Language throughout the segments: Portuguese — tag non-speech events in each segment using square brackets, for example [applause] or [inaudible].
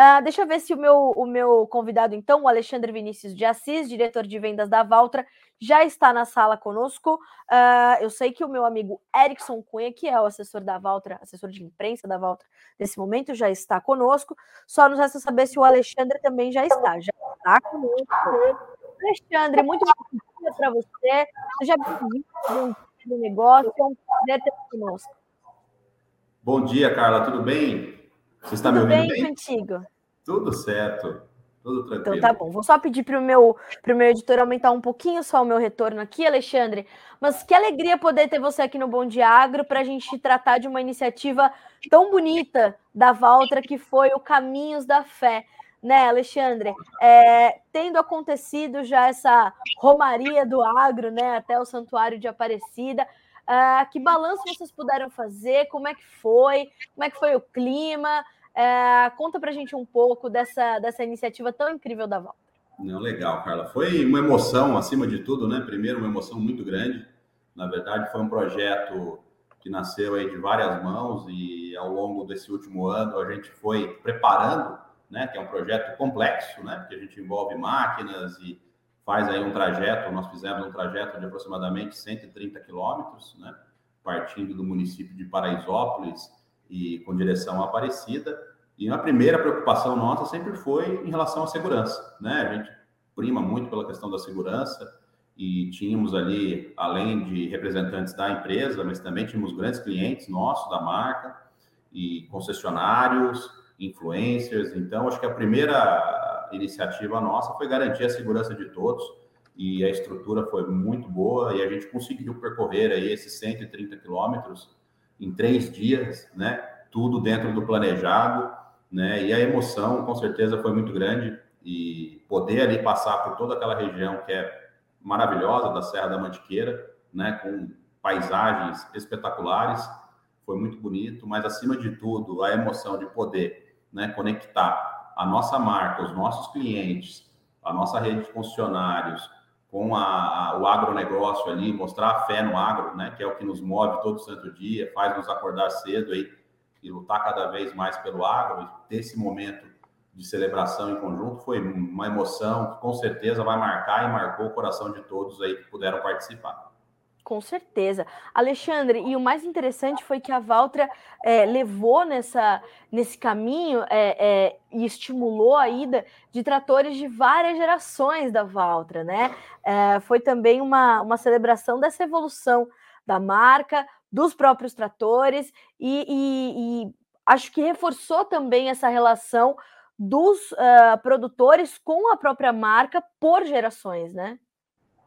Uh, deixa eu ver se o meu, o meu convidado, então, o Alexandre Vinícius de Assis, diretor de vendas da Valtra, já está na sala conosco. Uh, eu sei que o meu amigo Erickson Cunha, que é o assessor da Valtra, assessor de imprensa da Valtra, nesse momento já está conosco. Só nos resta saber se o Alexandre também já está. Já está conosco. Alexandre, muito bom dia para você. Seja bem-vindo do negócio. É um prazer ter conosco. Bom dia, Carla. Tudo bem? Você está Tudo me ouvindo bem? bem? contigo? Tudo certo. Tudo tranquilo. Então tá bom. Vou só pedir para o meu, meu editor aumentar um pouquinho só o meu retorno aqui, Alexandre. Mas que alegria poder ter você aqui no Bom Dia Agro para a gente tratar de uma iniciativa tão bonita da Valtra que foi o Caminhos da Fé. Né, Alexandre? É, tendo acontecido já essa romaria do agro, né, até o Santuário de Aparecida, Uh, que balanço vocês puderam fazer? Como é que foi? Como é que foi o clima? Uh, conta pra gente um pouco dessa, dessa iniciativa tão incrível da Volta. Não, legal, Carla. Foi uma emoção, acima de tudo, né? Primeiro, uma emoção muito grande. Na verdade, foi um projeto que nasceu aí de várias mãos e ao longo desse último ano a gente foi preparando, né? Que é um projeto complexo, né? Porque a gente envolve máquinas e faz aí um trajeto, nós fizemos um trajeto de aproximadamente 130 quilômetros, né, partindo do município de Paraisópolis e com direção à Aparecida. E a primeira preocupação nossa sempre foi em relação à segurança, né? A gente prima muito pela questão da segurança e tínhamos ali, além de representantes da empresa, mas também tínhamos grandes clientes nossos da marca e concessionários, influencers. Então, acho que a primeira iniciativa nossa foi garantir a segurança de todos e a estrutura foi muito boa e a gente conseguiu percorrer aí esses 130 quilômetros em três dias, né? Tudo dentro do planejado, né? E a emoção, com certeza, foi muito grande e poder ali passar por toda aquela região que é maravilhosa da Serra da Mantiqueira, né? Com paisagens espetaculares, foi muito bonito, mas acima de tudo, a emoção de poder, né? Conectar a nossa marca, os nossos clientes, a nossa rede de funcionários, com a, a, o agronegócio ali, mostrar a fé no agro, né, que é o que nos move todo santo dia, faz nos acordar cedo aí e lutar cada vez mais pelo agro, esse momento de celebração em conjunto foi uma emoção que com certeza vai marcar e marcou o coração de todos aí que puderam participar. Com certeza. Alexandre, e o mais interessante foi que a Valtra é, levou nessa, nesse caminho é, é, e estimulou a ida de tratores de várias gerações da Valtra, né? foi também uma, uma celebração dessa evolução da marca, dos próprios tratores, e, e, e acho que reforçou também essa relação dos uh, produtores com a própria marca por gerações, né?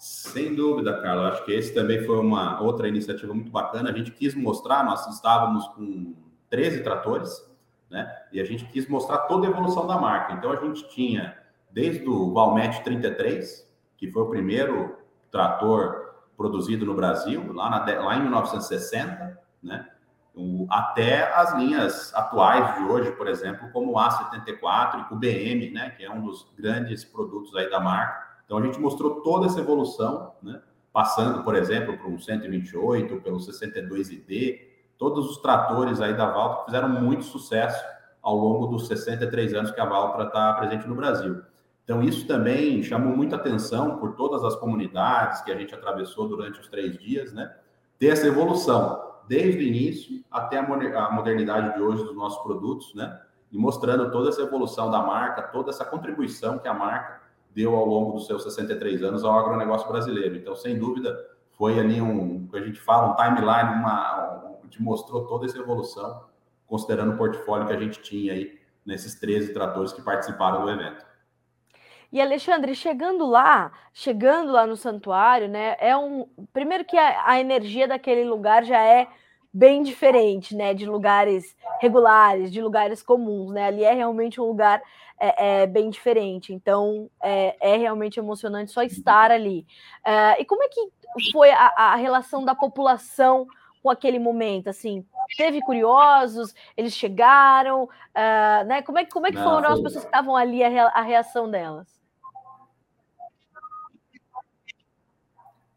Sem dúvida, Carla. Acho que esse também foi uma outra iniciativa muito bacana. A gente quis mostrar, nós estávamos com 13 tratores, né? E a gente quis mostrar toda a evolução da marca. Então a gente tinha desde o Valmet 33, que foi o primeiro trator produzido no Brasil, lá, na, lá em 1960, né? O, até as linhas atuais de hoje, por exemplo, como o A74 e o BM, né? Que é um dos grandes produtos aí da marca então a gente mostrou toda essa evolução, né? passando, por exemplo, para um 128, pelo 62ID, todos os tratores aí da Valtra fizeram muito sucesso ao longo dos 63 anos que a Valtra está presente no Brasil. Então isso também chamou muita atenção por todas as comunidades que a gente atravessou durante os três dias, né? Ter essa evolução desde o início até a modernidade de hoje dos nossos produtos, né? E mostrando toda essa evolução da marca, toda essa contribuição que a marca deu ao longo dos seus 63 anos ao agronegócio brasileiro. Então, sem dúvida, foi ali um, que a gente fala, um timeline, uma, um, que mostrou toda essa evolução, considerando o portfólio que a gente tinha aí nesses 13 tratores que participaram do evento. E Alexandre, chegando lá, chegando lá no santuário, né? É um primeiro que a, a energia daquele lugar já é bem diferente, né? De lugares regulares, de lugares comuns, né? Ali é realmente um lugar é, é bem diferente. Então é, é, realmente emocionante só estar ali. É, e como é que foi a, a, relação da população com aquele momento? Assim, teve curiosos, eles chegaram, uh, né? Como é, como é que foram as pessoas que estavam ali a reação delas?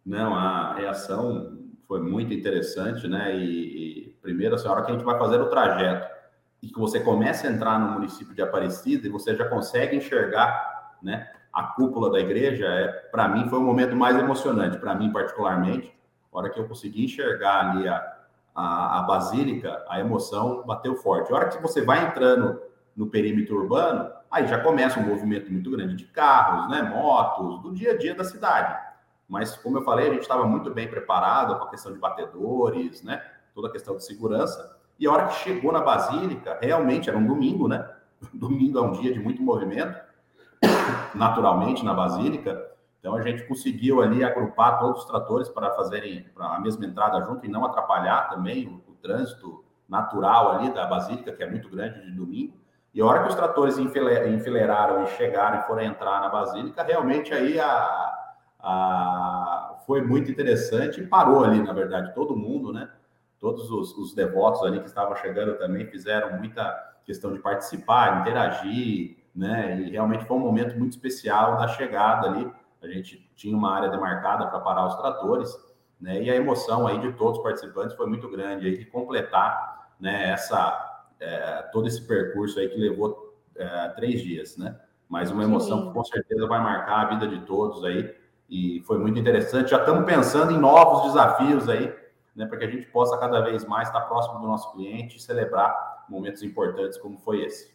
Não, a reação foi muito interessante, né? E, e primeiro, assim, a hora que a gente vai fazer o trajeto e que você comece a entrar no município de Aparecida e você já consegue enxergar, né, a cúpula da igreja, é, para mim foi o momento mais emocionante, para mim particularmente, a hora que eu consegui enxergar ali a, a, a, basílica, a emoção bateu forte. A hora que você vai entrando no perímetro urbano, aí já começa um movimento muito grande de carros, né, motos, do dia a dia da cidade. Mas, como eu falei, a gente estava muito bem preparado com a questão de batedores, né, toda a questão de segurança. E a hora que chegou na Basílica, realmente era um domingo, né? [laughs] Domingo é um dia de muito movimento, [coughs] naturalmente, na Basílica. Então a gente conseguiu ali agrupar todos os tratores para fazerem a mesma entrada junto e não atrapalhar também o, o, trânsito natural ali da Basílica, que é muito grande de domingo. E a hora que os tratores enfileiraram e chegaram e foram entrar na Basílica, realmente aí a, a, foi muito interessante e parou ali, na verdade, todo mundo, né? todos os, os, devotos ali que estavam chegando também fizeram muita questão de participar, interagir, né? E realmente foi um momento muito especial da chegada ali. A gente tinha uma área demarcada para parar os tratores, né? E a emoção aí de todos os participantes foi muito grande aí de completar, né? Essa é, todo esse percurso aí que levou é, três dias, né? Mas uma emoção que com certeza vai marcar a vida de todos aí e foi muito interessante. Já estamos pensando em novos desafios aí né, para que a gente possa cada vez mais estar próximo do nosso cliente e celebrar momentos importantes como foi esse.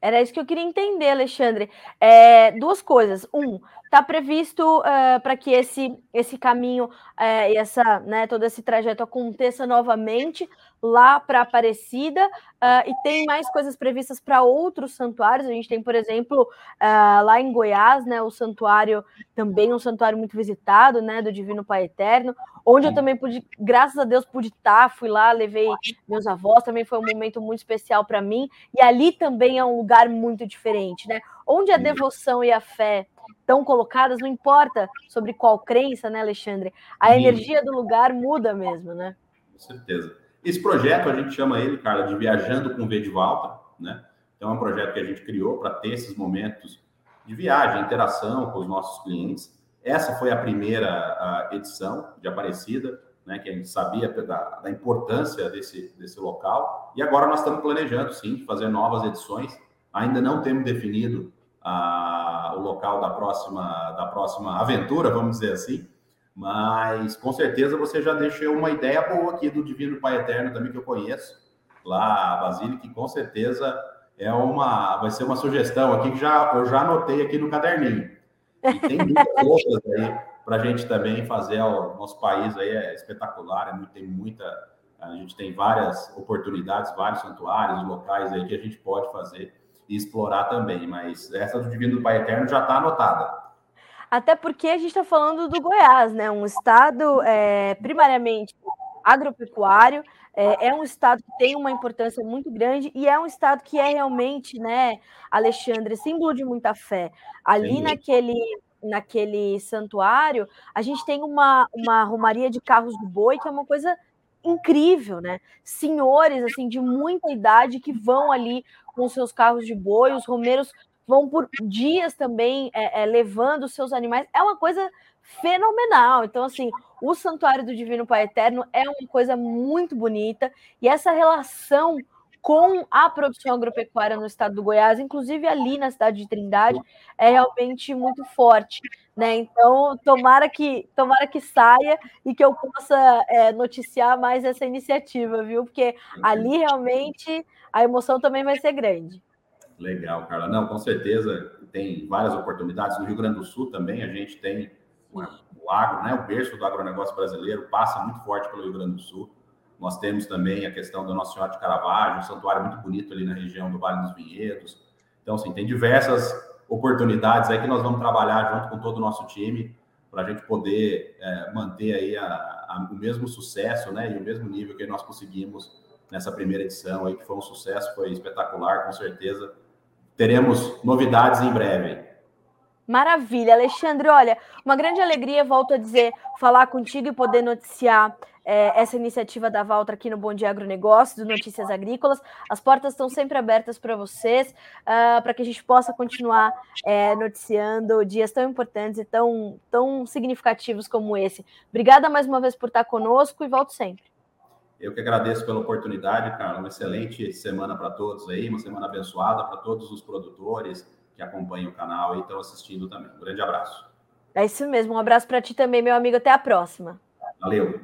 Era isso que eu queria entender, Alexandre. É, duas coisas. Um, está previsto uh, para que esse, esse caminho uh, e essa, né, todo esse trajeto aconteça novamente lá para Aparecida uh, e tem mais coisas previstas para outros santuários. A gente tem, por exemplo, uh, lá em Goiás, né, o santuário também um santuário muito visitado, né, do Divino Pai Eterno, onde eu também pude, graças a Deus, pude estar, fui lá, levei meus avós, também foi um momento muito especial para mim. E ali também é um lugar muito diferente, né? Onde a devoção e a fé estão colocadas, não importa sobre qual crença, né, Alexandre? A energia do lugar muda mesmo, né? Com certeza. Esse projeto, a gente chama ele, cara, de Viajando com V de Volta, né? Então, é um projeto que a gente criou para ter esses momentos de viagem, interação com os nossos clientes. Essa foi a primeira edição de Aparecida, né, que a gente sabia da, da, importância desse, desse local. E agora nós estamos planejando, sim, fazer novas edições. Ainda não temos definido o local da próxima, da próxima aventura, vamos dizer assim, mas com certeza você já deixou uma ideia boa aqui do Divino Pai Eterno também que eu conheço, lá a Basílica, que com certeza é uma vai ser uma sugestão aqui que já eu já anotei aqui no caderninho. E tem muitas [laughs] outras aí para a gente também fazer o nosso país aí é espetacular, é, tem muita a gente tem várias oportunidades, vários santuários, locais aí que a gente pode fazer e explorar também, mas essa do Divino Pai Eterno já está anotada. Até porque a gente está falando do Goiás, né? Um estado é, primariamente agropecuário, é, é, um estado que tem uma importância muito grande e é um estado que é realmente, né, Alexandre, símbolo de muita fé. Ali Sim. naquele naquele santuário, a gente tem uma, uma romaria de carros do boi, que é uma coisa incrível, né? Senhores assim de muita idade que vão ali com seus carros de boi, os romeiros vão por dias também é, é, levando seus animais. É uma coisa fenomenal. Então, assim, o Santuário do Divino Pai Eterno é uma coisa muito bonita e essa relação com a produção agropecuária no estado do Goiás, inclusive ali na cidade de Trindade, é realmente muito forte, né? Então, tomara que tomara que saia e que eu possa é, noticiar mais essa iniciativa, viu? Porque ali realmente a emoção também vai ser grande. Legal, Carla. Não, com certeza tem várias oportunidades. No Rio Grande do Sul também a gente tem o agro, né? O berço do agronegócio brasileiro passa muito forte pelo Rio Grande do Sul. Nós temos também a questão do Nossa Senhora de Caravaggio, um santuário muito bonito ali na região do Vale dos Vinhedos. Então, assim, tem diversas oportunidades aí que nós vamos trabalhar junto com todo o nosso time para a gente poder é, manter aí a, a, o mesmo sucesso, né? E o mesmo nível que nós conseguimos nessa primeira edição aí, que foi um sucesso, foi espetacular, com certeza teremos novidades em breve. Maravilha, Alexandre. Olha, uma grande alegria, volto a dizer, falar contigo e poder noticiar é, essa iniciativa da Valtra aqui no Bom Dia Agronegócio, do Notícias Agrícolas. As portas estão sempre abertas para vocês, uh, para que a gente possa continuar é, noticiando dias tão importantes e tão, tão significativos como esse. Obrigada mais uma vez por estar conosco e volto sempre. Eu que agradeço pela oportunidade, Carla. Uma excelente semana para todos aí, uma semana abençoada para todos os produtores que acompanham o canal e estão assistindo também. Um grande abraço. É isso mesmo. Um abraço para ti também, meu amigo. Até a próxima. Valeu.